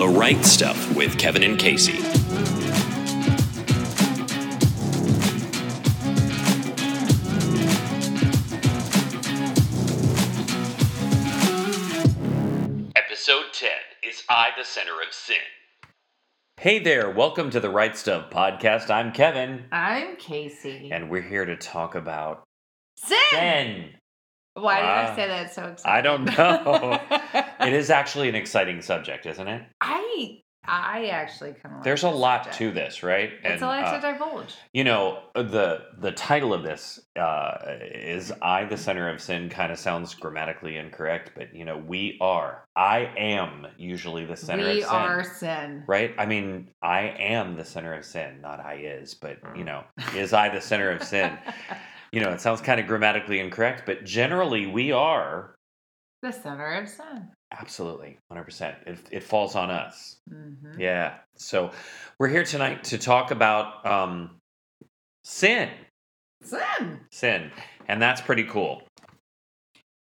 The Right Stuff with Kevin and Casey. Episode 10 Is I the Center of Sin? Hey there, welcome to the Right Stuff podcast. I'm Kevin, I'm Casey. and we're here to talk about sin. sin. Why did I say that so excited? I don't know. It is actually an exciting subject, isn't it? I I actually kind of. Like There's a lot subject. to this, right? It's a lot uh, to divulge. You know, the the title of this uh, is "I the Center of Sin." Kind of sounds grammatically incorrect, but you know, we are. I am usually the center we of sin. are sin. Right? I mean, I am the center of sin, not I is, but Mm. you know, is I the center of sin? You know, it sounds kind of grammatically incorrect, but generally we are the center of sin. absolutely 100%. It, it falls on us. hmm Yeah. So we're here tonight to talk about um, sin. Sin. Sin. And that's pretty cool.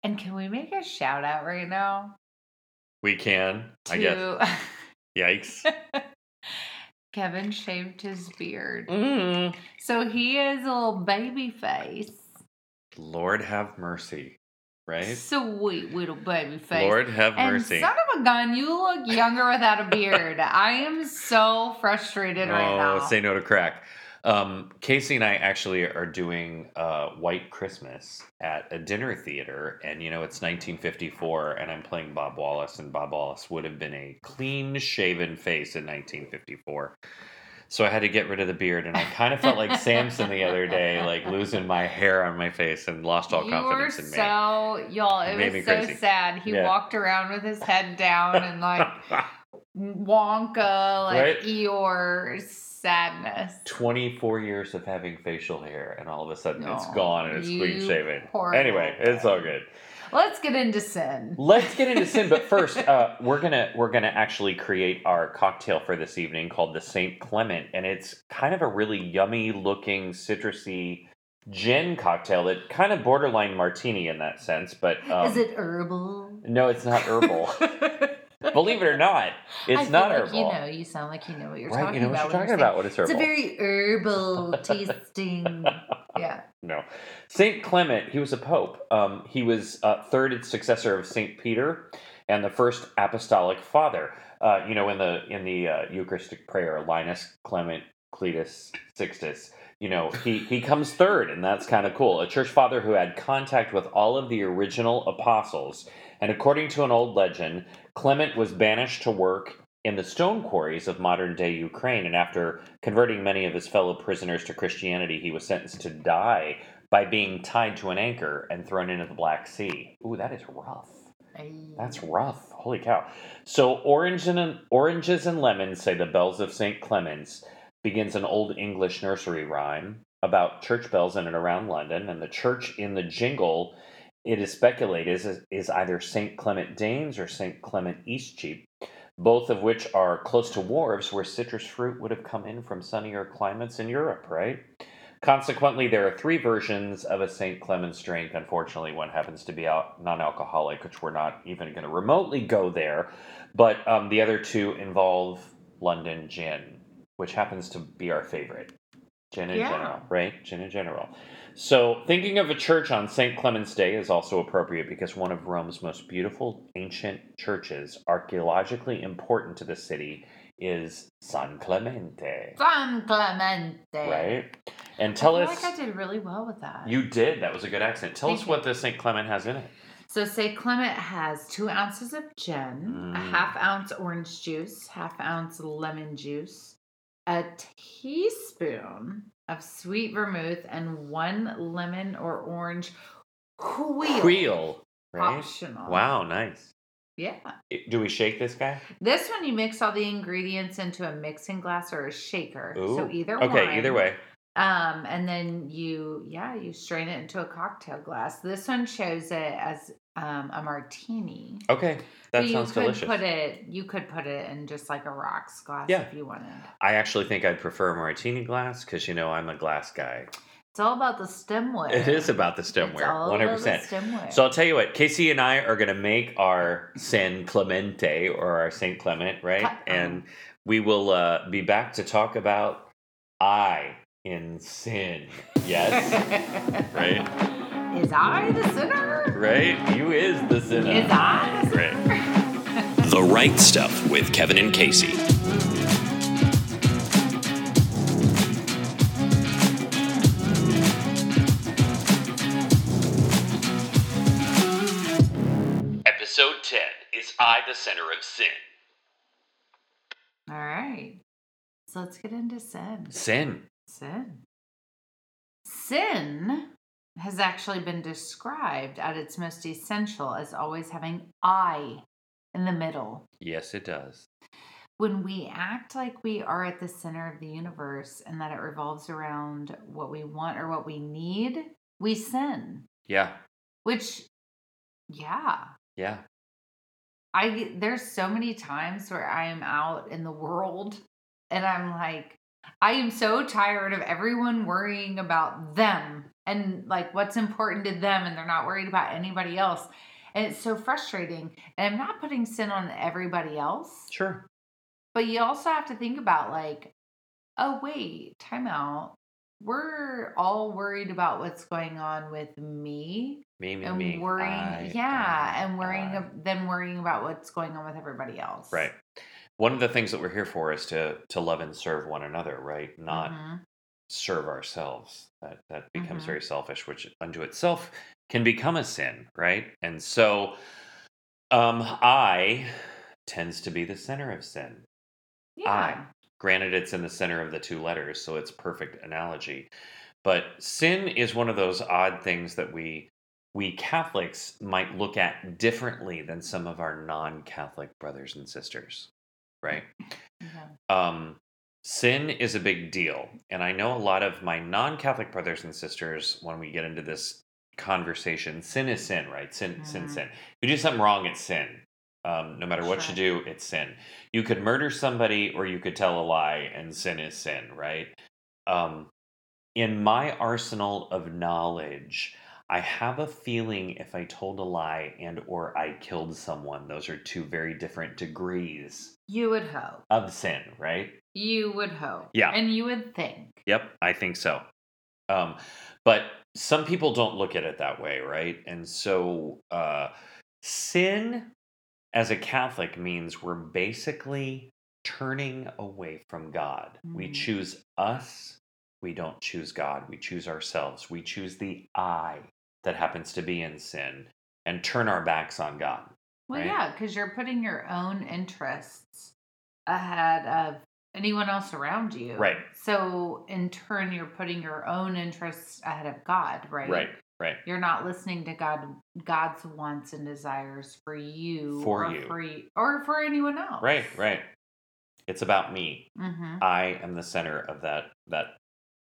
And can we make a shout out right now We can, to I guess. Yikes. Kevin shaved his beard, Mm. so he is a little baby face. Lord have mercy. Right? Sweet little baby face. Lord have And mercy. son of a gun, you look younger without a beard. I am so frustrated right oh, now. say no to crack. Um, Casey and I actually are doing uh, White Christmas at a dinner theater, and you know it's 1954, and I'm playing Bob Wallace, and Bob Wallace would have been a clean-shaven face in 1954. So I had to get rid of the beard, and I kind of felt like Samson the other day, like losing my hair on my face and lost all you confidence were in me. so y'all. It, It was so crazy. sad. He Yeah. walked around with his head down and like Wonka, like Right? Eeyore sadness. 24 years of having facial hair, and all of a sudden it's gone and it's clean shaven. Anyway, guy. it's all good. Let's get into sin. Let's get into sin, but first, uh, we're gonna we're gonna actually create our cocktail for this evening called the Saint Clement, and it's kind of a really yummy looking citrusy gin cocktail that kind of borderline martini in that sense, but um, Is it herbal? No, it's not herbal. Believe it or not, it's not like herbal. You know, you sound like you know what you're right? talking You know what about. you're talking saying- about when it's herbal. It's a very herbal tasting. Yeah. No. Saint Clement, he was a pope. Um, he was uh, third successor of Saint Peter and the first apostolic father. Uh, you know, in the in the uh, Eucharistic prayer, Linus, Clement, Cletus, Sixtus. You know, he he comes third, and that's kind of cool. A church father who had contact with all of the original apostles. And according to an old legend, Clement was banished to work in the stone quarries of modern day Ukraine. And after converting many of his fellow prisoners to Christianity, he was sentenced to die by being tied to an anchor and thrown into the Black Sea. Ooh, that is rough. That's rough. Holy cow. So, orange and, oranges and lemons, say the bells of St. Clements, begins an old English nursery rhyme about church bells in and around London. And the church in the jingle, it is speculated, is, is either St. Clement Danes or St. Clement Eastcheap, both of which are close to wharves where citrus fruit would have come in from sunnier climates in Europe, right? Consequently, there are three versions of a St. Clement's drink. Unfortunately, one happens to be out non-alcoholic, which we're not even going to remotely go there. But um, the other two involve London gin, which happens to be our favorite. Gin in Yeah. general, right? Gin in general. So, thinking of a church on St. Clement's Day is also appropriate because one of Rome's most beautiful ancient churches, archaeologically important to the city, is San Clemente. San Clemente. Right? And tell I feel us. like I did really well with that. You did. That was a good accent. Tell Thank us what the St. Clement has in it. So St. Clement has two ounces of gin, a Mm. half ounce orange juice, half ounce lemon juice, a teaspoon of sweet vermouth, and one lemon or orange. Wheel. Right? Optional. Wow, nice. Yeah. Do we shake this guy? This one you mix all the ingredients into a mixing glass or a shaker. So Ooh. either Okay, one. either way. Um, and then you, yeah, you strain it into a cocktail glass. This one shows it as um, a martini. Okay, that But sounds you could delicious. Put it, you could put it in just like a rocks glass Yeah. if you wanted. I actually think I'd prefer a martini glass because you know I'm a glass guy. It's all about the stemware. It is about the stemware, one hundred percent. stemware. So I'll tell you what, Casey and I are going to make our San Clemente or our Saint Clement, right? And we will uh, be back to talk about I in sin. Yes, right, Is I the sinner? right. You is the sinner. Is I the Right. The Right Stuff with Kevin and Casey. Episode 10 Is I the Center of Sin? All right. So let's get into sin. Sin. Sin. Sin has actually been described at its most essential as always having I in the middle. Yes, it does. When we act like we are at the center of the universe and that it revolves around what we want or what we need, we sin. Yeah. Which, yeah, Yeah. I there's so many times where I am out in the world and I'm like I am so tired of everyone worrying about them and like what's important to them and they're not worried about anybody else. And it's so frustrating. And I'm not putting sin on everybody else, Sure. but you also have to think about like, oh wait, time out. We're all worried about what's going on with me Me, me, and me. worrying I, yeah I, and worrying I. then worrying about what's going on with everybody else Right. One of the things that we're here for is to to love and serve one another, right? Not Mhm. serve ourselves. That that becomes Mhm. very selfish, which unto itself can become a sin, right? And so um I tends to be the center of sin. yeah Granted it's in the center of the two letters, so it's perfect analogy. But sin is one of those odd things that we we Catholics might look at differently than some of our non-Catholic brothers and sisters, right? yeah. um, sin is a big deal. And I know a lot of my non Catholic brothers and sisters, when we get into this conversation, sin is sin, right? Sin, sin, Mhm. sin. If you do something wrong, it's sin. Um, no matter what Sure. you do, it's sin. You could murder somebody or you could tell a lie, and sin is sin, right? Um, in my arsenal of knowledge, I have a feeling if I told a lie and or I killed someone, those are two very different degrees you would hope of sin, right? you would hope Yeah. and you would think Yep, I think so. Um, but some people don't look at it that way, right? And so uh, sin as a Catholic means we're basically turning away from God. We Mhm. choose us, we don't choose God. We choose ourselves. We choose the I that happens to be in sin and turn our backs on God. well Right. yeah because you're putting your own interests ahead of anyone else around you Right. so in turn you're putting your own interests ahead of god right Right, right. you're not listening to god god's wants and desires for you For or you. for you, or for anyone else Right, right. It's about me. mm-hmm. I am the center of that that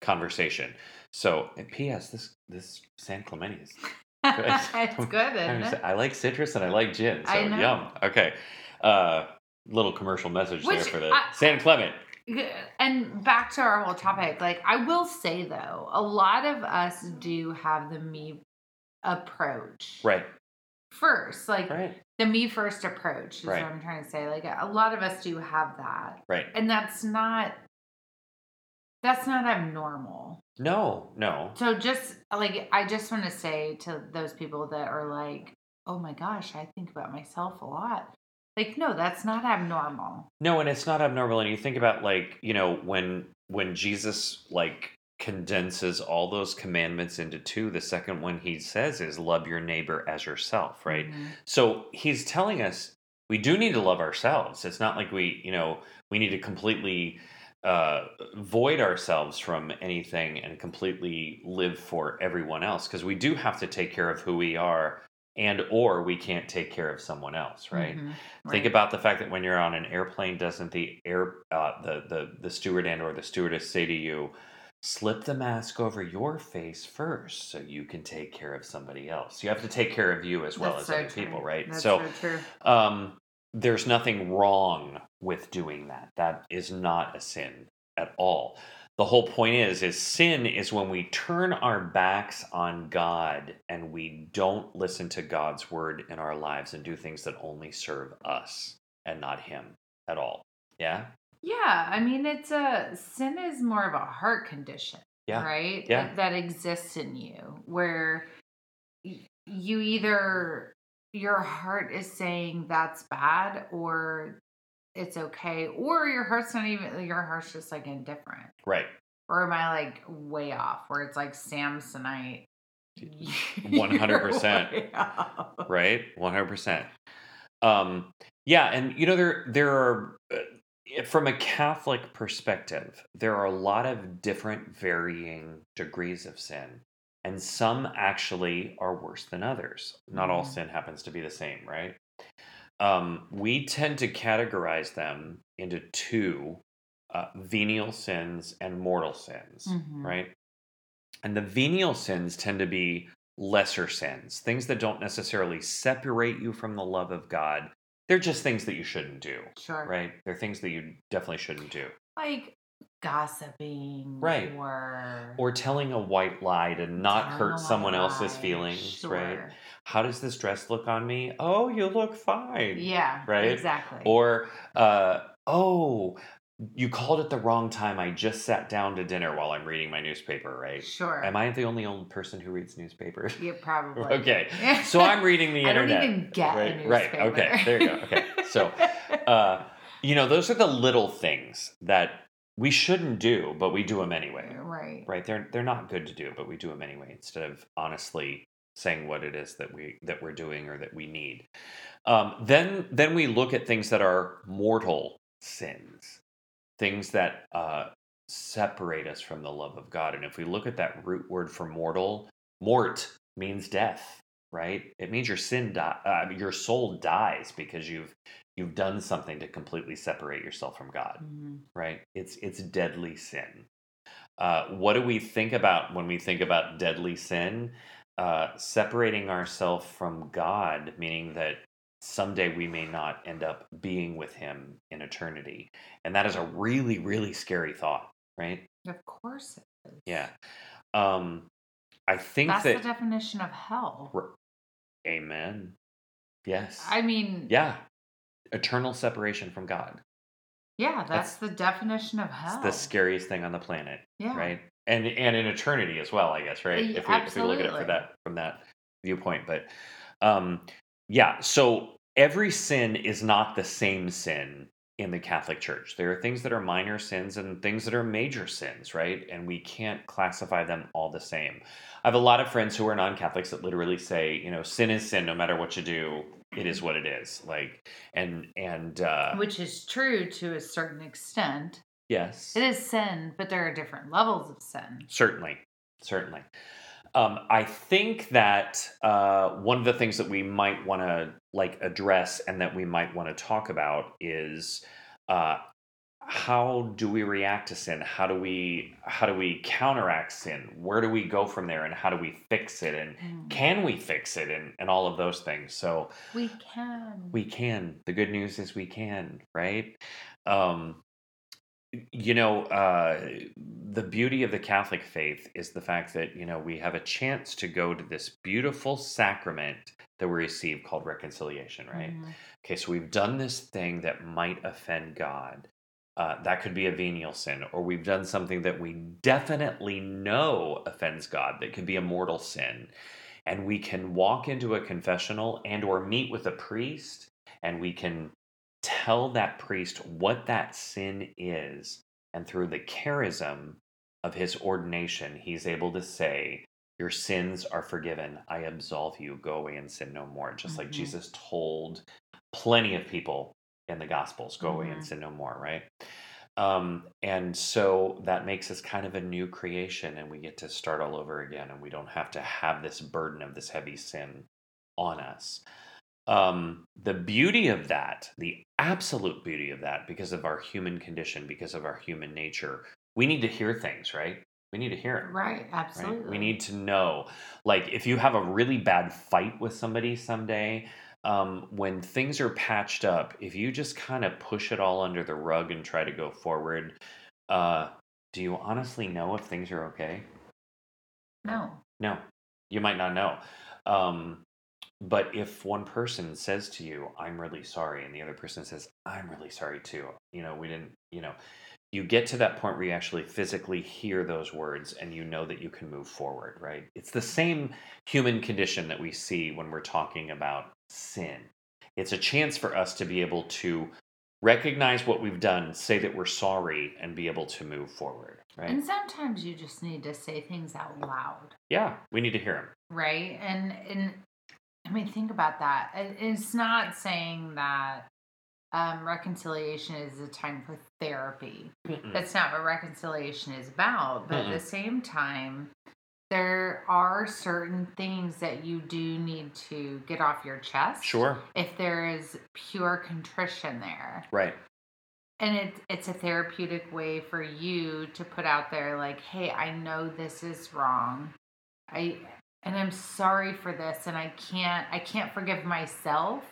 conversation. So, and P.S. This this San Clemente is it's good, isn't it? I like citrus and I like gin. So I know. yum. Okay. Uh, little commercial message there for the I- San Clement. And back to our whole topic, like I will say though, a lot of us do have the me approach Right. first, like Right. the me first approach is Right. what I'm trying to say. Like a lot of us do have that, Right. and that's not that's not abnormal. No. No. So just like I just want to say to those people that are like, "Oh my gosh, I think about myself a lot." Like, no, that's not abnormal. No, and it's not abnormal. And you think about like you know when when Jesus like condenses all those commandments into two. The second one he says is love your neighbor as yourself. Right. Mhm. So he's telling us we do need to love ourselves. It's not like we, you know, we need to completely uh, void ourselves from anything and completely live for everyone else because we do have to take care of who we are and or we can't take care of someone else, right? Mhm. Think about the fact that when you're on an airplane, doesn't the air uh, the the the steward and or the stewardess say to you, slip the mask over your face first so you can take care of somebody else. You have to take care of you as well That's as so other true. people, right? That's so so true. um, there's nothing wrong with doing that. That is not a sin at all. the whole point is is sin is when we turn our backs on God and we don't listen to God's word in our lives and do things that only serve us and not him at all. Yeah? Yeah, I mean, it's a sin is more of a heart condition, Yeah. right? Yeah. That, that exists in you where you either your heart is saying that's bad or it's okay, or your heart's not even your heart's just like indifferent. Right. Or am I like way off where it's like Samsonite? 100%. You're way off. right 100% um yeah and you know there there are uh, from a catholic perspective there are a lot of different varying degrees of sin and some actually are worse than others not all Mhm. sin happens to be the same right um, we tend to categorize them into two uh, venial sins and mortal sins Mhm. right and the venial sins tend to be lesser sins, things that don't necessarily separate you from the love of God. They're just things that you shouldn't do, Sure. right? They're things that you definitely shouldn't do. Like gossiping. Right. Or Or telling a white lie to not hurt someone white else's lie, feelings, right? How does this dress look on me? Oh, you look fine. Yeah. Right? Exactly. Or, uh, oh, you called at the wrong time. I just sat down to dinner while I'm reading my newspaper, right? sure. Am I the only old person who reads newspapers? Yeah, probably. Okay. So I'm reading the I don't internet. even get a right, right. Okay. There you go. Okay. So, uh, you know, those are the little things that we shouldn't do, but we do them anyway. right. Right? They're they're not good to do, but we do them anyway instead of honestly saying what it is that we that we're doing or that we need. Um, then then we look at things that are mortal sins, things that uh, separate us from the love of God. And if we look at that root word for mortal, mort means death, right? It means your sin die, uh, your soul dies because you've you've done something to completely separate yourself from God, Mhm. right? It's it's deadly sin. Uh, what do we think about when we think about deadly sin? Uh, separating ourselves from God, meaning that someday we may not end up being with Him in eternity, and that is a really, really scary thought, right? Of course it is. Yeah. Um, I think That's that. the definition of hell. R- Amen. Yes. I mean, yeah. Eternal separation from God. yeah, that's, the definition of hell. It's the scariest thing on the planet, yeah. right? And and in eternity as well, I guess, right? If we, if we look at it absolutely. from that from that viewpoint, but um, yeah. So every sin is not the same sin in the Catholic Church. There are things that are minor sins and things that are major sins, right? And we can't classify them all the same. I have a lot of friends who are non-Catholics that literally say, you know, sin is sin no matter what you do. It is what it is. Like and and uh Which is true to a certain extent. yes. It is sin, but there are different levels of sin. Certainly, certainly. Um, I think that uh, one of the things that we might want to like address and that we might want to talk about is uh, how do we react to sin? How do we how do we counteract sin? Where do we go from there, and how do we fix it? And Mm. can we fix it? And and all of those things. So We can. we can. The good news is we can, right? Um, you know, uh, the beauty of the Catholic faith is the fact that, you know, we have a chance to go to this beautiful sacrament that we receive called reconciliation, right? Mhm. Okay, so we've done this thing that might offend God. Uh, that could be a venial sin, or we've done something that we definitely know offends God. That could be a mortal sin, and we can walk into a confessional and or meet with a priest, and we can tell that priest what that sin is, and through the charism of his ordination, he's able to say, "Your sins are forgiven. I absolve you. Go away and sin no more." Just like Mhm. Jesus told plenty of people in the gospels go away and Mhm. sin no more right um, and so that makes us kind of a new creation and we get to start all over again and we don't have to have this burden of this heavy sin on us um, the beauty of that the absolute beauty of that because of our human condition because of our human nature we need to hear things right we need to hear it Right, right? absolutely. We need to know, like, if you have a really bad fight with somebody someday, um, when things are patched up, if you just kind of push it all under the rug and try to go forward, uh, do you honestly know if things are okay? No. No, you might not know. Um, but if one person says to you, I'm really sorry, and the other person says, I'm really sorry too, you know, we didn't, you know, you get to that point where you actually physically hear those words and you know that you can move forward, right? It's the same human condition that we see when we're talking about sin. It's a chance for us to be able to recognize what we've done, say that we're sorry, and be able to move forward, right? And sometimes you just need to say things out loud, Yeah, we need to hear them. right? And and I mean, think about that. It's not saying that um, reconciliation is a time for therapy. That's not what reconciliation is about. But at the same time, there are certain things that you do need to get off your chest. Sure, If there is pure contrition there. right. And it, it's a therapeutic way for you to put out there, like, hey, I know this is wrong. I and I'm sorry for this, and I can't I can't forgive myself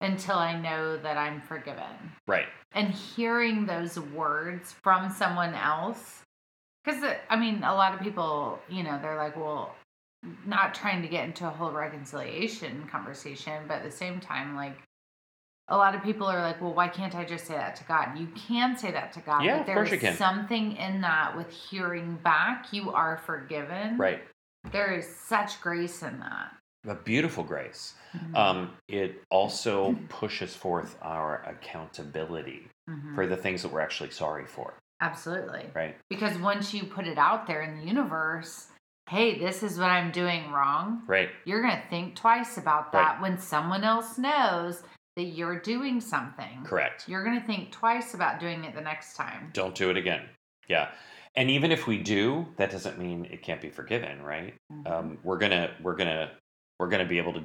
until I know that I'm forgiven Right. and hearing those words from someone else because i mean a lot of people you know they're like well not trying to get into a whole reconciliation conversation but at the same time like a lot of people are like well why can't i just say that to god you can say that to god Yeah, but of course there's you can. something in that with hearing back you are forgiven Right. there is such grace in that A beautiful grace. Mhm. Um, it also pushes forth our accountability Mhm. for the things that we're actually sorry for, absolutely right? Because once you put it out there in the universe, hey, this is what I'm doing wrong, Right. you're going to think twice about Right. that when someone else knows that you're doing something. Correct. You're going to think twice about doing it the next time. Don't do it again. Yeah. And even if we do, that doesn't mean it can't be forgiven, right? Mhm. Um, we're gonna we're gonna we're gonna be able to,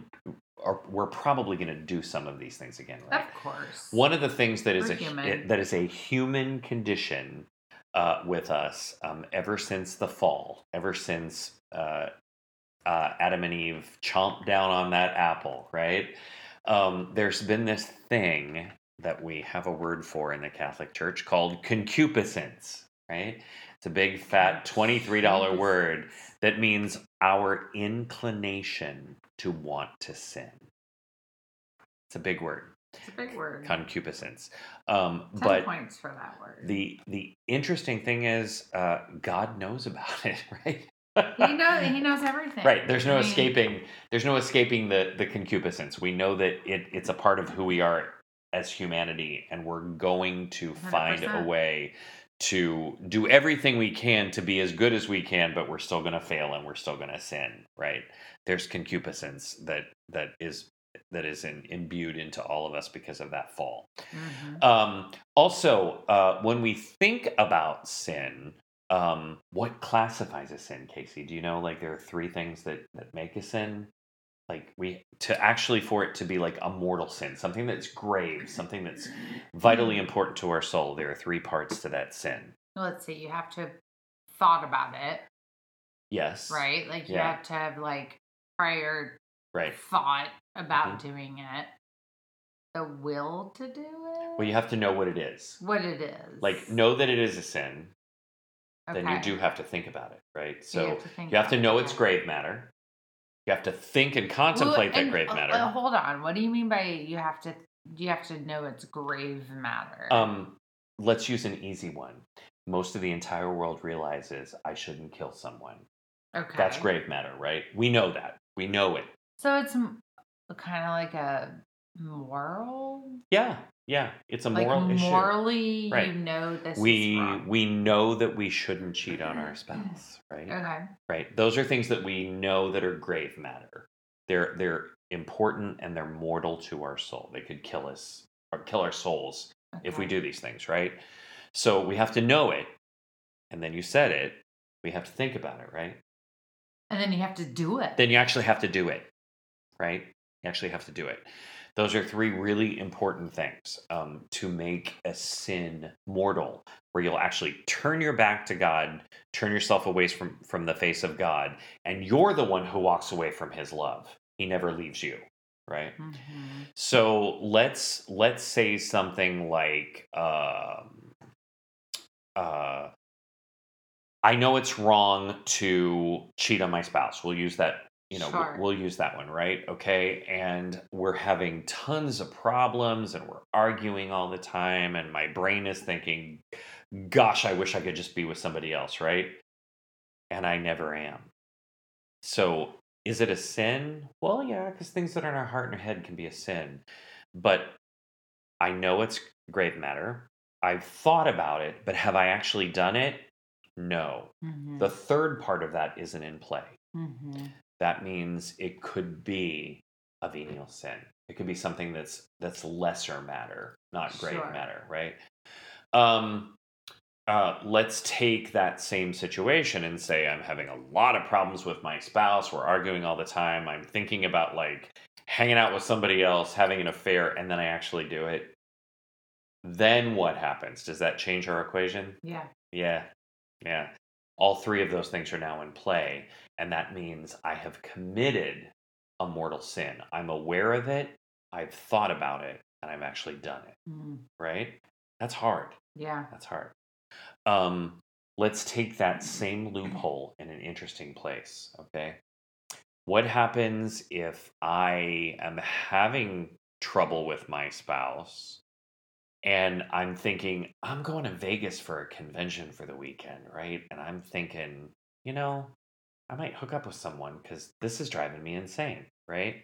or we're probably gonna do some of these things again, right? of course. One of the things that is We're a human. that is a human condition uh, with us um, ever since the fall, ever since uh, uh, Adam and Eve chomped down on that apple, right? Um, there's been this thing that we have a word for in the Catholic Church called concupiscence, right? It's a big fat twenty-three dollar word that means our inclination to want to sin. It's a big word it's a big word. concupiscence. Um, 10 but points for that word. the the interesting thing is, uh, God knows about it, right? he, know, he knows everything. right. There's no I mean, escaping. There's no escaping the the concupiscence. We know that it, it's a part of who we are as humanity, and we're going to find a way to do everything we can to be as good as we can, but we're still going to fail and we're still going to sin. Right? There's concupiscence that that is that is in, imbued into all of us because of that fall. mhm. Um, also, uh, when we think about sin, um, what classifies a sin, Casey? Do you know? Like, there are three things that that make a sin. Like we to actually for it to be like a mortal sin, something that's grave, something that's vitally important to our soul. There are three parts to that sin. Let's see. You have to have thought about it, Yes. right? Like you Yeah. have to have like prior Right. thought about Mm-hmm. doing it, the will to do it. Well, you have to know what it is. what it is. Like, know that it is a sin. Then you do have to think about it, right? So you have to, you have to know it. it's grave matter. You have to think and Well, contemplate that grave uh, matter. uh, hold on. What do you mean by you have to? You have to know it's grave matter. Um, let's use an easy one. Most of the entire world realizes I shouldn't kill someone. okay. That's grave matter, right? We know that. We know it. So it's kind of like a moral, Yeah, yeah. It's a moral like issue. morally, Right. you know this we we know that we shouldn't cheat on our spouse, right? okay. Right. Those are things that we know that are grave matter. They're they're important and they're mortal to our soul. They could kill us or kill our souls if we do these things, right? So we have to know it, and then you said it. We have to think about it, right? and then you have to do it. Then you actually have to do it, right? You actually have to do it. Those are three really important things um, to make a sin mortal, where you'll actually turn your back to God, turn yourself away from from the face of God, and you're the one who walks away from His love. He never leaves you, right? Mhm. So let's let's say something like um, uh, I know it's wrong to cheat on my spouse. We'll use that, you know, Sure. we'll use that one, right? Okay. And we're having tons of problems and we're arguing all the time. And my brain is thinking, gosh, I wish I could just be with somebody else, right? And I never am. So is it a sin? Well, yeah, because things that are in our heart and our head can be a sin. But I know it's grave matter. I've thought about it, but have I actually done it? No. Mhm. The third part of that isn't in play. Mhm. That means it could be a venial sin. It could be something that's that's lesser matter, not grave Sure. matter, right? Um, uh, let's take that same situation and say I'm having a lot of problems with my spouse. We're arguing all the time. I'm thinking about like hanging out with somebody else, having an affair, and then I actually do it. Then what happens? Does that change our equation? Yeah. Yeah. Yeah. All three of those things are now in play. And that means I have committed a mortal sin. I'm aware of it. I've thought about it and I've actually done it. Mm. Right? That's hard. Yeah. That's hard. Um, let's take that same loophole in an interesting place. Okay. What happens if I am having trouble with my spouse and I'm thinking, I'm going to Vegas for a convention for the weekend, right? And I'm thinking, you know, I might hook up with someone because this is driving me insane, right?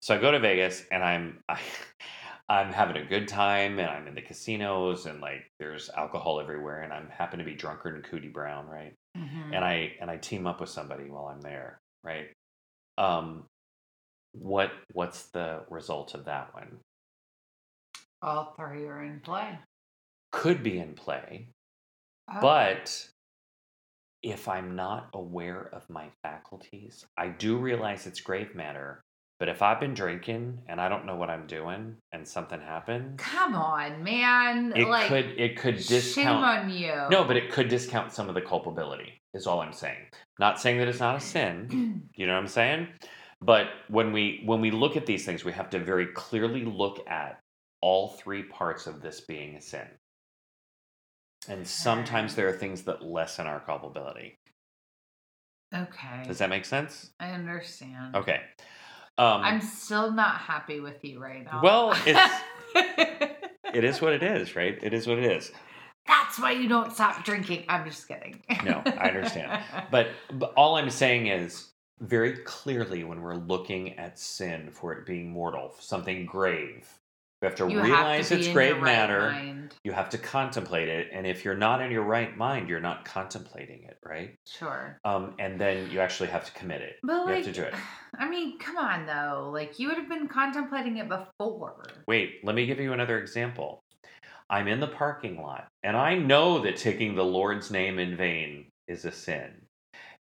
So I go to Vegas and I'm I, I'm having a good time and I'm in the casinos and like there's alcohol everywhere and I'm happen to be drunker than Cootie Brown, right? Mhm. And I and I team up with somebody while I'm there, right? Um, what what's the result of that one? All three are in play. Could be in play, Oh. But if I'm not aware of my faculties, I do realize it's grave matter. But if I've been drinking and I don't know what I'm doing and something happens, come on, man. it like, could it could shame discount on you. No, but it could discount some of the culpability. Is all I'm saying. Not saying that it's not a sin. You know what I'm saying? But when we when we look at these things, we have to very clearly look at all three parts of this being a sin. And sometimes there are things that lessen our culpability. okay. Does that make sense? I understand. Okay. Um, I'm still not happy with you right now. Well, it's- it is what it is, right? It is what it is. That's why you don't stop drinking. I'm just kidding. No, I understand. But, but all I'm saying is very clearly when we're looking at sin for it being mortal, something grave, we have to you realize have to it's grave right matter. mind. You have to contemplate it, and if you're not in your right mind, you're not contemplating it, right? Sure. Um, and then you actually have to commit it. But you like, have to do it. I mean, come on though. Like you would have been contemplating it before. Wait, let me give you another example. I'm in the parking lot, and I know that taking the Lord's name in vain is a sin.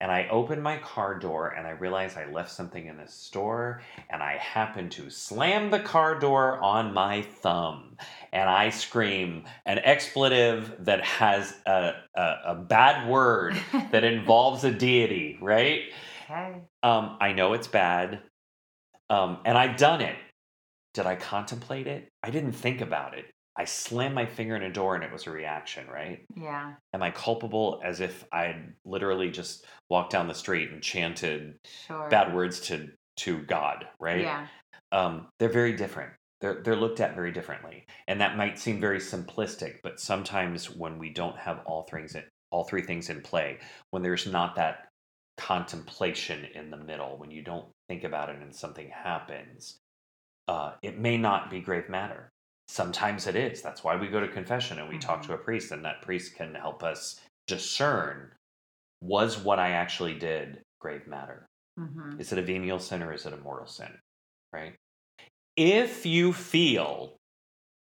And I open my car door and I realize I left something in the store, and I happen to slam the car door on my thumb. And I scream an expletive that has a, a, a bad word that involves a deity, right? okay. Um, I know it's bad, um, and I've done it. Did I contemplate it? I didn't think about it. I slammed my finger in a door and it was a reaction, right? Yeah. Am I culpable as if I'd literally just walked down the street and chanted Sure. bad words to to God, right? Yeah. Um, they're very different. They're they're looked at very differently, and that might seem very simplistic. But sometimes when we don't have all things in, all three things in play, when there's not that contemplation in the middle, when you don't think about it and something happens, uh, it may not be grave matter. Sometimes it is. That's why we go to confession and we talk to a priest, and that priest can help us discern was what I actually did grave matter. hmm Is it a venial sin or is it a mortal sin? Right? If you feel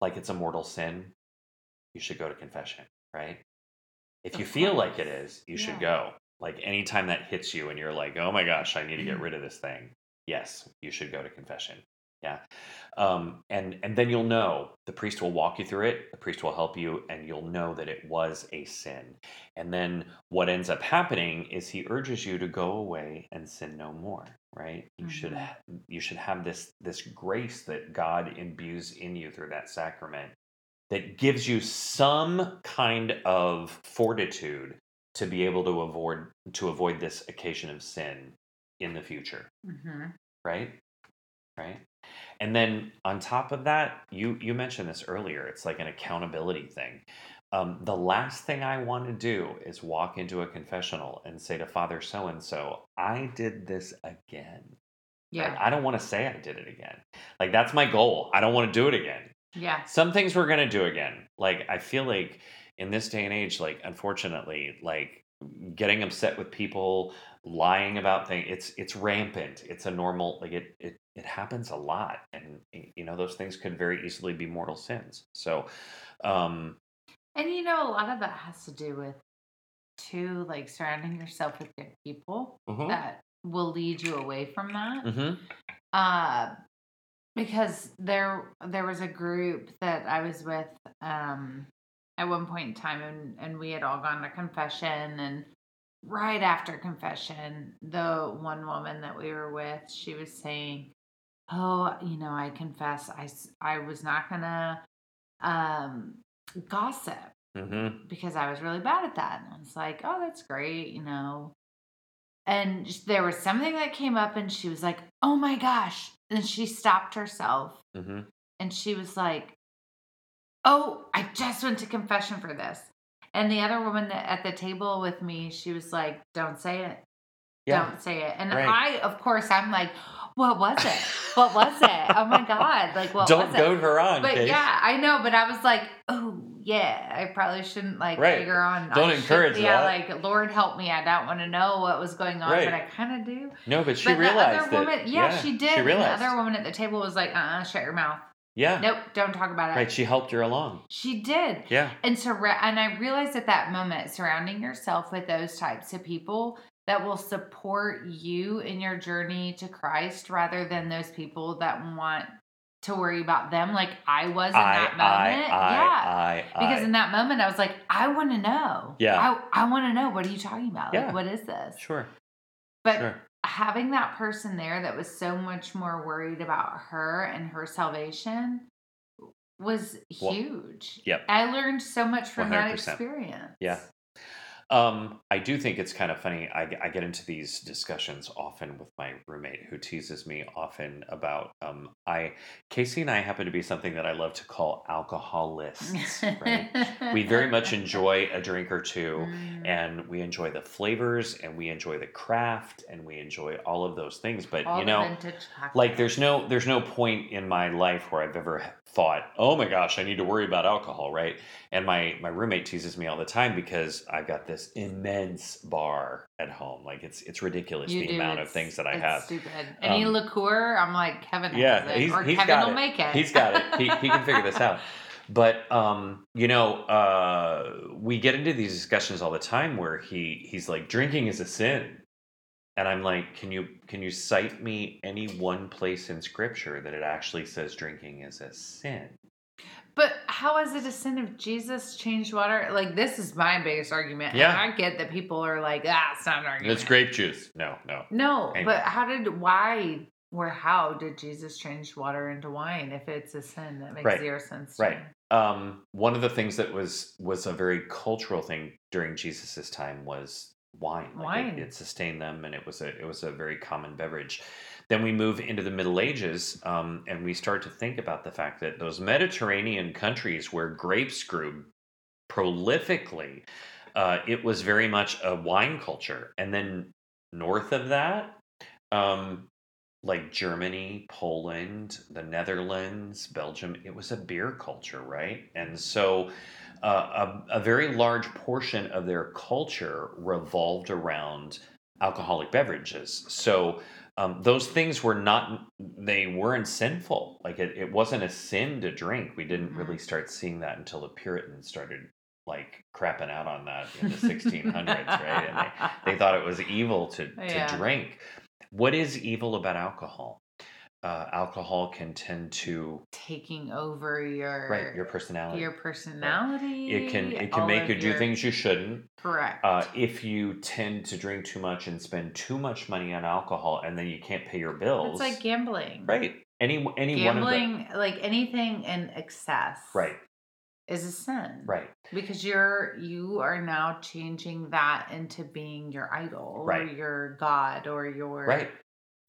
like it's a mortal sin, you should go to confession, right? If you Of feel like it is, course. is, you should go. Like anytime that hits you and you're like, oh my gosh, I need to get rid of this thing. Yes, you should go to confession. Yeah. Um, and and then you'll know the priest will walk you through it, the priest will help you, and you'll know that it was a sin. And then what ends up happening is he urges you to go away and sin no more, right? You should Mhm. ha- you should have this this grace that God imbues in you through that sacrament that gives you some kind of fortitude to be able to avoid to avoid this occasion of sin in the future hmm right right and then on top of that you you mentioned this earlier it's like an accountability thing. Um, the last thing i want to do is walk into a confessional and say to father so and so i did this again. Yeah. Like, i don't want to say i did it again. Like that's my goal. I don't want to do it again. Yeah. some things we're going to do again. Like i feel like in this day and age like unfortunately like getting upset with people lying about things it's it's rampant it's a normal like it it, it happens a lot and you know those things could very easily be mortal sins so um And you know, a lot of that has to do with too, like surrounding yourself with good people mhm, that will lead you away from that. mhm, Uh, because there there was a group that I was with um, at one point in time, and, and we had all gone to confession. And right after confession, the one woman that we were with, she was saying, "Oh, you know, I confess, I I was not gonna um, gossip." mhm. because I was really bad at that. And I was like, oh, that's great, you know. And there was something that came up, and she was like, oh my gosh. And she stopped herself mhm. and she was like, oh, I just went to confession for this. And the other woman that at the table with me, she was like, don't say it. yeah Don't say it. And Right. I, of course, I'm like, what was it? What was it? Oh my God. Like, what don't was it? goad her on But Case. yeah, I know. But I was like, oh yeah, I probably shouldn't like Right. egg her on. Don't I should- encourage Yeah, that. like Lord help me. I don't want to know what was going on, Right. but I kind of do. no but she but realized the other that woman, yeah, she did. she realized the other woman at the table was like, uh, uh shut your mouth. Yeah Nope, don't talk about it. right she helped her along She did. yeah And so, and I realized at that moment, surrounding yourself with those types of people that will support you in your journey to Christ rather than those people that want to worry about them like I was in I, that moment. I, I, yeah. I, because in that moment I was like, I want to know. Yeah. I, I want to know what are you talking about? Yeah. Like what is this? sure But sure having that person there that was so much more worried about her and her salvation was Well, huge. yep. I learned so much from that 100%. experience. Yeah. Um, I do think it's kind of funny. I, I get into these discussions often with my roommate who teases me often about um, I Casey and I happen to be something that I love to call alcoholists. Right? we very much enjoy a drink or two, Mm. and we enjoy the flavors, and we enjoy the craft, and we enjoy all of those things. But All you know, like there's no there's no point in my life where I've ever thought, oh my gosh, I need to worry about alcohol, right? And my my roommate teases me all the time because I've got this immense bar at home. Like it's it's ridiculous You the do, amount of things that I it's have. Stupid. Any Um, liqueur, I'm like Kevin. Has Yeah, it, he's, or he's Kevin got will it. make it. He's got it. He, he can figure this out. But um, you know, uh, we get into these discussions all the time where he he's like, drinking is a sin, and I'm like, can you can you cite me any one place in Scripture that it actually says drinking is a sin? But how is it a sin if Jesus changed water? Like this is my biggest argument. Yeah. And I get that people are like, ah, it's not an argument. It's grape juice. No, no. No, Anyway. but how did why or how did Jesus change water into wine if it's a sin? That makes Right. zero sense. to Right. Um, one of the things that was was a very cultural thing during Jesus's time was wine. Like it- Wine. It, sustained them, and it was a it was a very common beverage. Then we move into the Middle Ages, um, and we start to think about the fact that those Mediterranean countries where grapes grew prolifically, uh, it was very much a wine culture. And then north of that, um, like Germany, Poland, the Netherlands, Belgium, it was a beer culture, right? And so uh, a, a very large portion of their culture revolved around alcoholic beverages. So um, those things were not, they weren't sinful. Like it, it wasn't a sin to drink. We didn't Mhm. really start seeing that until the Puritans started like crapping out on that in the 1600s, right? And they, they thought it was evil to, to Yeah. drink. What is evil about alcohol? Uh, alcohol can tend to Taking over your right your personality. your personality. it can it can make you do things you shouldn't. correct. Uh, if you tend to drink too much and spend too much money on alcohol, and then you can't pay your bills, it's like gambling. right? Any any one of the Gambling, like anything in excess. right is a sin. Right. Because you're you are now changing that into being your idol or your god or your Right.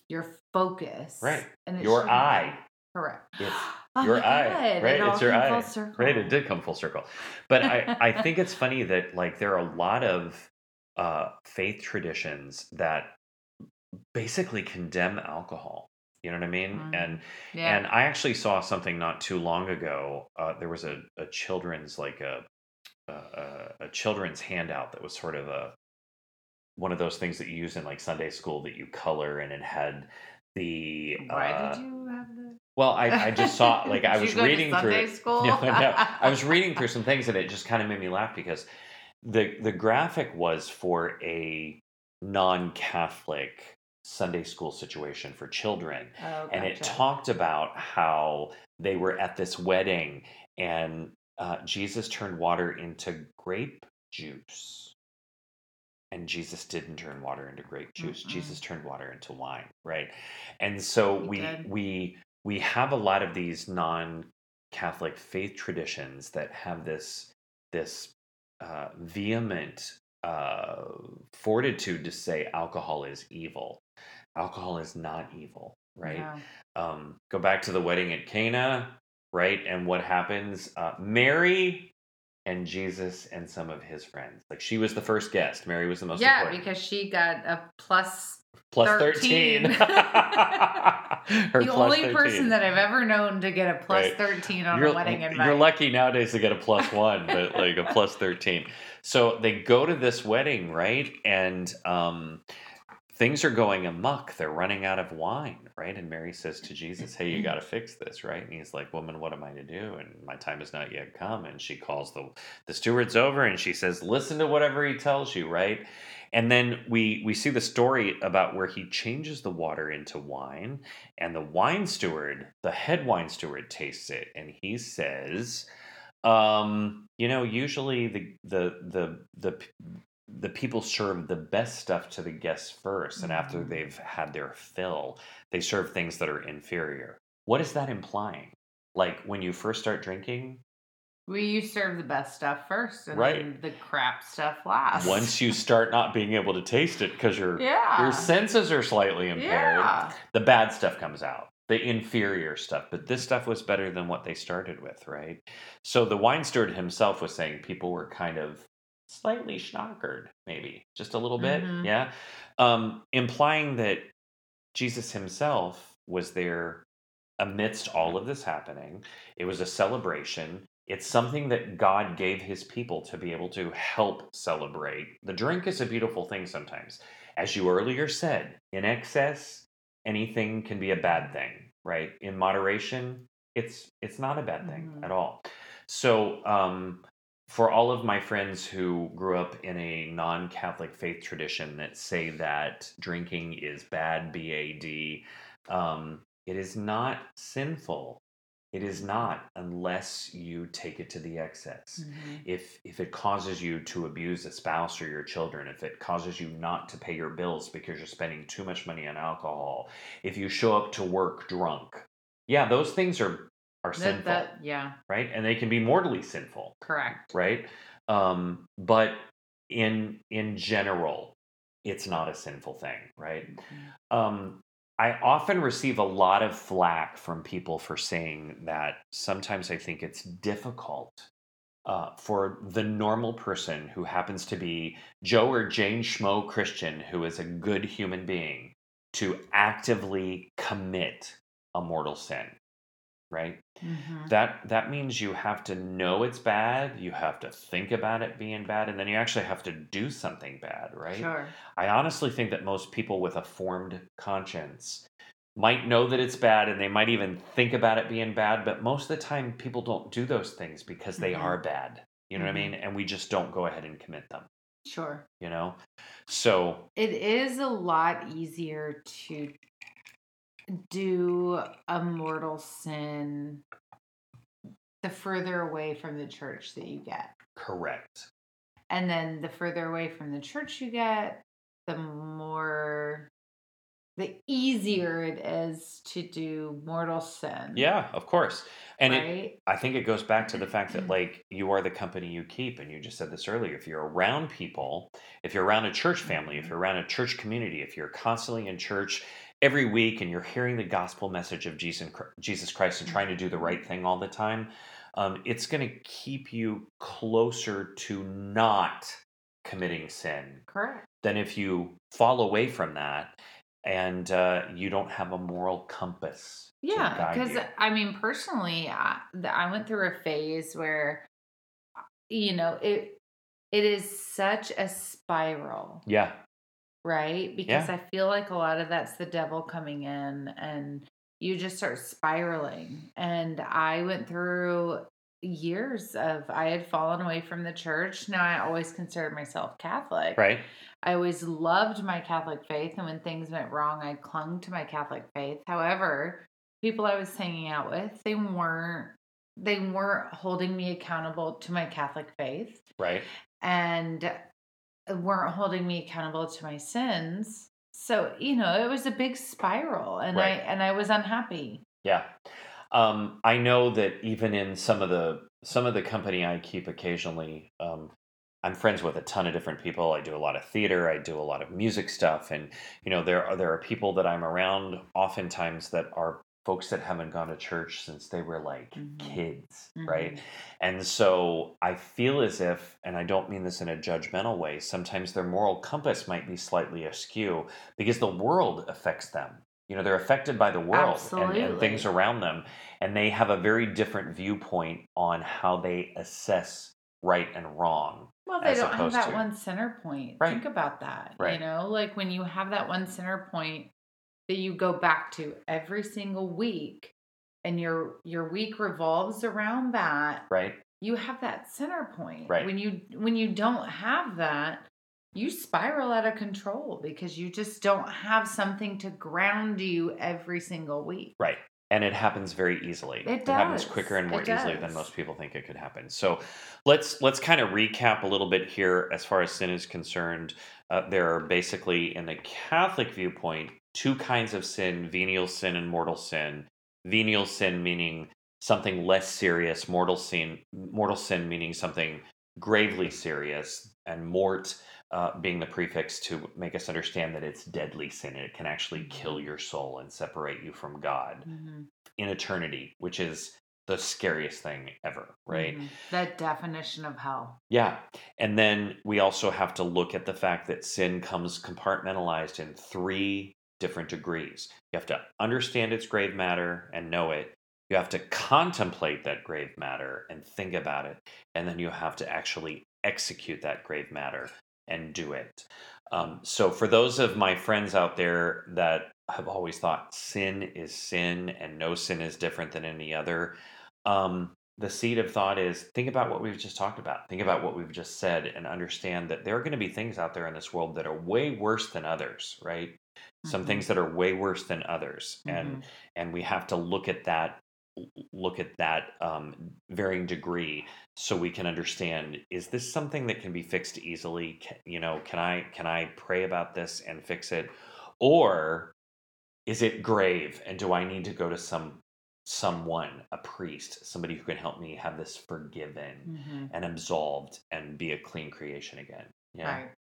Your focus. Right. And Your eye. Correct. It's Oh your eye, right? It It's your eye, circle. Right, it did come full circle. But I, I think it's funny that like there are a lot of uh, faith traditions that basically condemn alcohol. You know what I mean? Mm. And Yeah. and I actually saw something not too long ago. Uh, there was a, a children's like a, a a children's handout that was sort of a one of those things that you use in like Sunday school that you color and it had the Why uh, did you have the well, I, I just saw like I was reading through school? No, no, I was reading through some things and it just kind of made me laugh because the the graphic was for a non-Catholic Sunday school situation for children Oh, and it talked about how they were at this wedding and uh, Jesus turned water into grape juice. And Jesus didn't turn water into grape juice. Mm-mm. Jesus turned water into wine, right? And so He we did. we we have a lot of these non-Catholic faith traditions that have this this uh, vehement uh, fortitude to say alcohol is evil. Alcohol is not evil, right? No. um, go back to the wedding at Cana, right? And what happens? Uh, Mary and Jesus and some of his friends. Like she was the first guest. Mary was the most Yeah, important. because she got a plus Plus 13. 13. Her the only 13. person that I've ever known to get a plus Right. 13 on you're, a wedding invite. You're lucky nowadays to get a plus one, but like a plus 13. So they go to this wedding, right? And um, things are going amok. They're running out of wine, right? And Mary says to Jesus, Hey, you got to fix this, right? And he's like, Woman, what am I to do? And my time has not yet come. And she calls the, the stewards over and she says, Listen to whatever he tells you, right? And then we we see the story about where he changes the water into wine, and the wine steward, the head wine steward, tastes it, and he says, um, "You know, usually the the the the the people serve the best stuff to the guests first, and after Mhm. they've had their fill, they serve things that are inferior." What is that implying? Like when you first start drinking, we you serve the best stuff first and Right. then the crap stuff last. once you start not being able to taste it because your yeah. your senses are slightly impaired, yeah. the bad stuff comes out the inferior stuff but this stuff was better than what they started with right so the wine steward himself was saying people were kind of slightly schnockered maybe just a little bit Mhm. yeah? Um, implying that jesus himself was there amidst all of this happening. It was a celebration. It's something that god gave his people to be able to help celebrate. The drink is a beautiful thing sometimes. As you earlier said in excess anything can be a bad thing right? In moderation it's it's not a bad thing Mhm. at all. So um for all of my friends who grew up in a non-catholic faith tradition that say that drinking is bad bad um it is not sinful it is not unless you take it to the excess Mhm. if if it causes you to abuse a spouse or your children if it causes you not to pay your bills because you're spending too much money on alcohol if you show up to work drunk yeah those things are are That, sinful that, yeah, right and they can be mortally sinful correct. right um but in in general it's not a sinful thing right Mhm. um, I often receive a lot of flack from people for saying that sometimes I think it's difficult uh, for the normal person who happens to be Joe or Jane Schmo Christian, who is a good human being, to actively commit a mortal sin. Right? Mhm. That that means you have to know it's bad, you have to think about it being bad, and then you actually have to do something bad, right? Sure. I honestly think that most people with a formed conscience might know that it's bad and they might even think about it being bad, but most of the time people don't do those things because they Mhm. are bad. You know what I Mhm. mean? And we just don't go ahead and commit them, Sure. you know? So, It is a lot easier to do a mortal sin the further away from the church that you get. correct. And then the further away from the church you get, the more the easier it is to do mortal sin. Yeah, of course. And it. I think it goes back to the fact that like you are the company you keep, and you just said this earlier. If you're around people, if you're around a church family, if Mhm. you're around a church community, if you're constantly in church every week and you're hearing the gospel message of Jesus, Jesus Christ and trying to do the right thing all the time, um, it's going to keep you closer to not committing sin Correct. than if you fall away from that and uh, you don't have a moral compass. Yeah, because. I mean, personally, I, I went through a phase where, you know, it it is such a spiral, yeah, right? Because Yeah. I feel like a lot of that's the devil coming in, and you just start spiraling. And I went through years of I had fallen away from the church. Now I always considered myself Catholic. right. I always loved my Catholic faith, and when things went wrong, I clung to my Catholic faith. However, people I was hanging out with, they weren't they weren't holding me accountable to my Catholic faith Right. and weren't holding me accountable to my sins. So, you know, it was a big spiral and Right. I and I was unhappy. Yeah. Um, I know that even in some of the some of the company I keep occasionally, um, I'm friends with a ton of different people. I do a lot of theater. I do a lot of music stuff, and you know there are there are people that I'm around oftentimes that are folks that haven't gone to church since they were like Mhm. kids, right? Mhm. And so I feel as if, and I don't mean this in a judgmental way, sometimes their moral compass might be slightly askew because the world affects them. You know, they're affected by the world and, and things around them, and they have a very different viewpoint on how they assess right and wrong. Well, they don't have that to- one center point. Right. Think about that. Right. You know, like when you have that one center point that you go back to every single week and your your week revolves around that, Right? you have that center point. Right. When you when you don't have that, you spiral out of control because you just don't have something to ground you every single week. Right. And it happens very easily. It happens quicker and more easily than most people think it could happen. So let's let's kind of recap a little bit here as far as sin is concerned. Uh, there are basically, in the Catholic viewpoint, two kinds of sin: venial sin and mortal sin. Venial sin meaning something less serious. Mortal sin, mortal sin meaning something gravely serious, and mort uh, being the prefix to make us understand that it's deadly sin and it can actually kill your soul and separate you from God Mhm. in eternity, which is the scariest thing ever, right? Mhm. That definition of hell. Yeah. And then we also have to look at the fact that sin comes compartmentalized in three different degrees. You have to understand its grave matter and know it. You have to contemplate that grave matter and think about it. And then you have to actually execute that grave matter and do it. Um, so, for those of my friends out there that have always thought sin is sin and no sin is different than any other, um, the seed of thought is think about what we've just talked about. Think about what we've just said and understand that there are going to be things out there in this world that are way worse than others, right? Some Mhm. things that are way worse than others. And Mhm. and we have to look at that look at that um, varying degree so we can understand is this something that can be fixed easily Ca- you know can i can i pray about this and fix it or is it grave and do i need to go to some someone a priest somebody who can help me have this forgiven Mhm. and absolved and be a clean creation again yeah Right.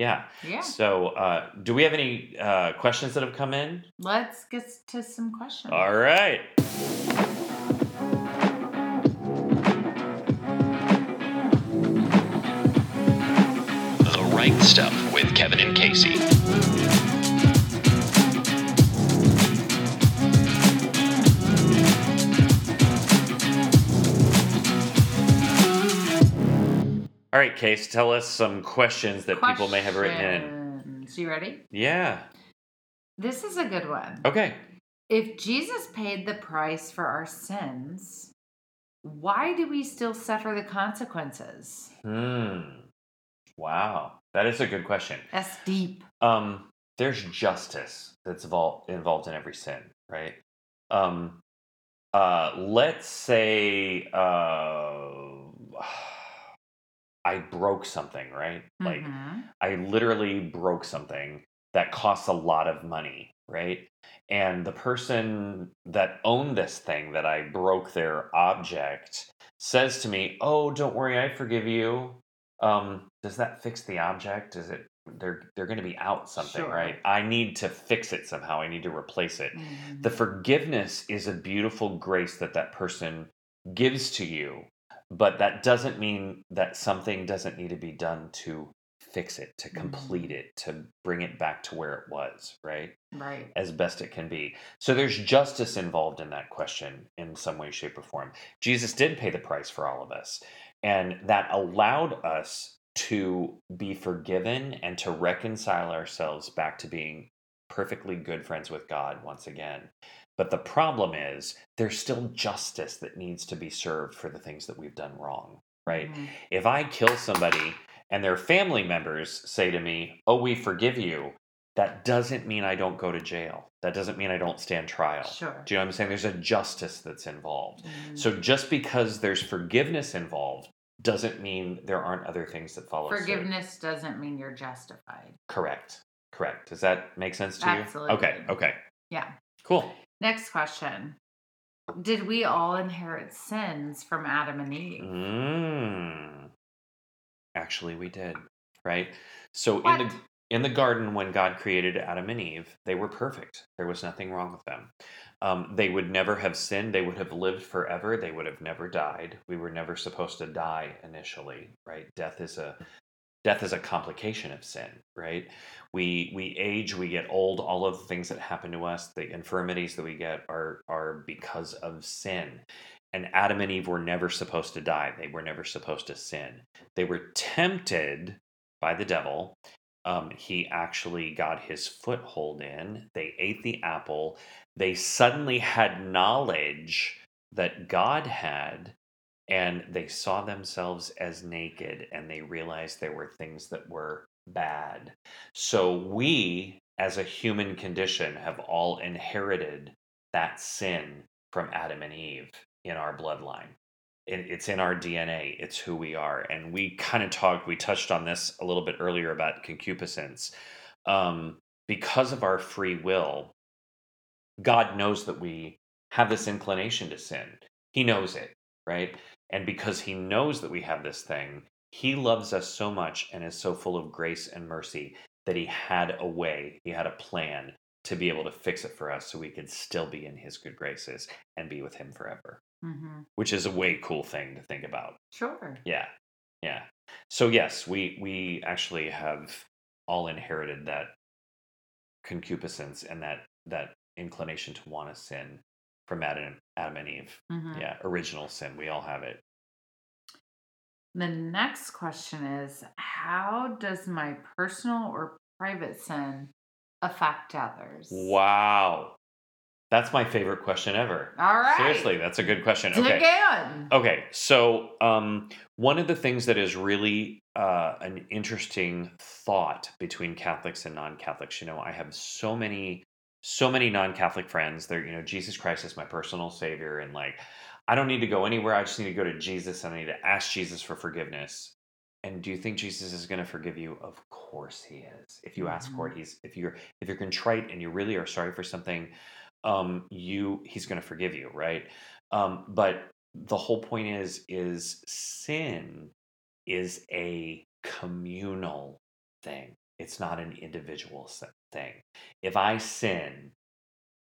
Yeah Yeah. so uh, do we have any uh, questions that have come in Let's get to some questions. all right The Rite Stuff with Kevin and Casey. All right, Case, tell us some questions that people may have written in. Questions. You ready? Yeah. This is a good one. Okay. If Jesus paid the price for our sins, why do we still suffer the consequences? Hmm. Wow. That is a good question. That's deep. Um, there's justice that's evol- involved in every sin, right? Um, uh, let's say uh, I broke something, right? Like Mhm. I literally broke something that costs a lot of money, right? And the person that owned this thing that I broke their object says to me, "Oh, don't worry, I forgive you." Um, does that fix the object? Is it they're they're going to be out something, Sure. right? I need to fix it somehow. I need to replace it. Mhm. The forgiveness is a beautiful grace that that person gives to you, but that doesn't mean that something doesn't need to be done to fix it, to mm-hmm. complete it, to bring it back to where it was, right? right. As best it can be. So there's justice involved in that question in some way, shape, or form. Jesus did pay the price for all of us, and that allowed us to be forgiven and to reconcile ourselves back to being perfectly good friends with God once again. But the problem is there's still justice that needs to be served for the things that we've done wrong, right? Mhm. If I kill somebody and their family members say to me, Oh, we forgive you, that doesn't mean I don't go to jail. That doesn't mean I don't stand trial. Sure. Do you know what I'm saying? There's a justice that's involved. Mhm. So just because there's forgiveness involved doesn't mean there aren't other things that follow. suit. Forgiveness doesn't mean you're justified. Correct. Correct. Does that make sense to you? Absolutely. Okay. Okay. Yeah. Cool. Next question. Did we all inherit sins from Adam and Eve? Mm. Actually, we did. Right. So in the in the garden, when God created Adam and Eve, they were perfect. There was nothing wrong with them. Um, they would never have sinned. They would have lived forever. They would have never died. We were never supposed to die initially. Right. Death is a death is a complication of sin. Right. We we age. We get old. All of the things that happen to us, the infirmities that we get, are are because of sin. And Adam and Eve were never supposed to die. They were never supposed to sin. They were tempted by the devil. Um, he actually got his foothold in. They ate the apple. They suddenly had knowledge that God had, and they saw themselves as naked and they realized there were things that were bad. So we, as a human condition, have all inherited that sin from Adam and Eve in our bloodline. It's in our DNA. It's who we are. And we kind of talked, we touched on this a little bit earlier about concupiscence. Um, because of our free will, God knows that we have this inclination to sin. He knows it, right? And because He knows that we have this thing, He loves us so much and is so full of grace and mercy that He had a way, He had a plan to be able to fix it for us so we could still be in His good graces and be with Him forever, hmm which is a way cool thing to think about. Sure. Yeah. Yeah. So yes, we we actually have all inherited that concupiscence and that that inclination to want to sin from Adam, Adam and Eve. hmm Yeah, original sin. We all have it. The next question is How does my personal or private sin affect others? Wow. That's my favorite question ever. All right. Seriously, that's a good question. Dig Okay. in. Okay, so um, one of the things that is really uh, an interesting thought between Catholics and non-Catholics, you know, I have so many, so many non-Catholic friends. They're, you know, Jesus Christ is my personal savior, and like, I don't need to go anywhere. I just need to go to Jesus, and I need to ask Jesus for forgiveness. And do you think Jesus is going to forgive you? Of course he is. If you ask for it, he's if you're if you're contrite and you really are sorry for something, um, you he's going to forgive you, right? Um, but the whole point is is sin is a communal thing. It's not an individual se- thing. If I sin,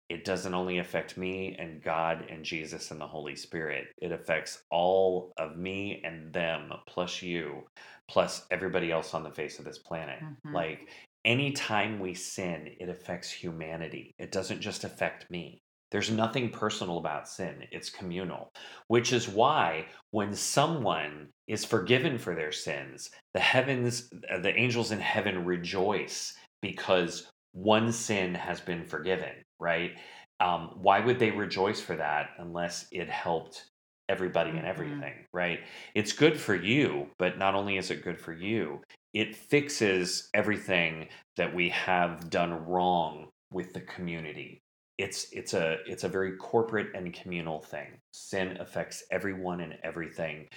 it doesn't only affect me and God and Jesus and the Holy Spirit. It affects all of me and them, plus you, plus everybody else on the face of this planet. Mhm. Like anytime we sin, it affects humanity. It doesn't just affect me. There's nothing personal about sin, it's communal, which is why when someone is forgiven for their sins, the heavens, uh, the angels in heaven rejoice because one sin has been forgiven, right? Um, why would they rejoice for that unless it helped everybody and Mhm. everything, right? It's good for you, but not only is it good for you, it fixes everything that we have done wrong with the community. It's it's a it's a very corporate and communal thing. Sin affects everyone and everything.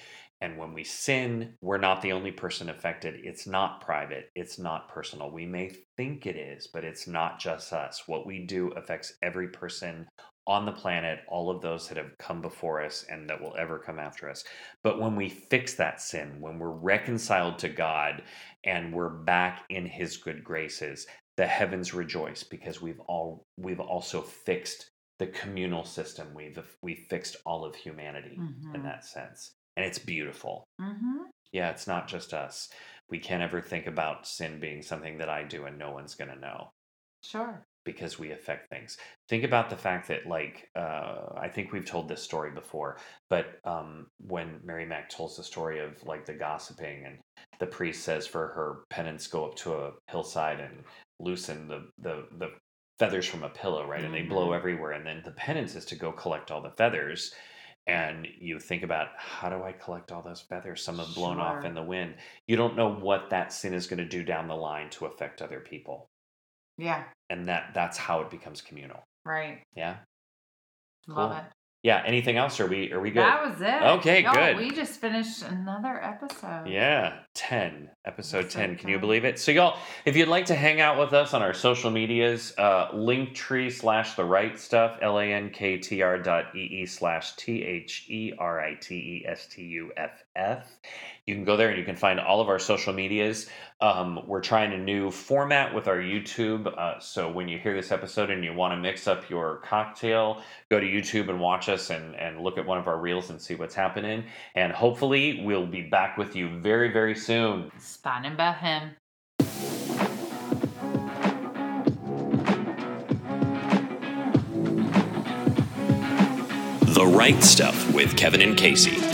And when we sin, we're not the only person affected. It's not private, it's not personal. We may think it is, but it's not just us. What we do affects every person on the planet, all of those that have come before us and that will ever come after us. But when we fix that sin, when we're reconciled to God and we're back in his good graces, the heavens rejoice because we've all we've also fixed the communal system. We've we fixed all of humanity in Mhm. that sense. And it's beautiful. Mm-hmm. Yeah, it's not just us. We can't ever think about sin being something that I do and no one's going to know Sure. because we affect things. Think about the fact that, like, uh, I think we've told this story before, but um, when Mary Mac tells the story of like the gossiping, and the priest says for her penance, go up to a hillside and loosen the the the feathers from a pillow, right? And they blow Mhm. everywhere, and then the penance is to go collect all the feathers. And you think about how do I collect all those feathers? Some have blown off in the wind. You don't know what that sin is going to do down the line to affect other people, Yeah. and that that's how it becomes communal. Right. Yeah. Love it. Yeah. Anything else? Are we are we good? That was it. Okay, good. We just finished another episode. yeah, 10, episode Episode 10. Can you believe it? So, y'all, if you'd like to hang out with us on our social medias, uh, linktree slash the right stuff, L A N K T R dot E E slash T H E R I T E S T U F F. You can go there and you can find all of our social medias. Um, we're trying a new format with our YouTube. Uh, so, when you hear this episode and you want to mix up your cocktail, go to YouTube and watch us and, and look at one of our reels and see what's happening. And hopefully, we'll be back with you very, very soon. Spanning about him. The Rite Stuff with Kevin and Casey.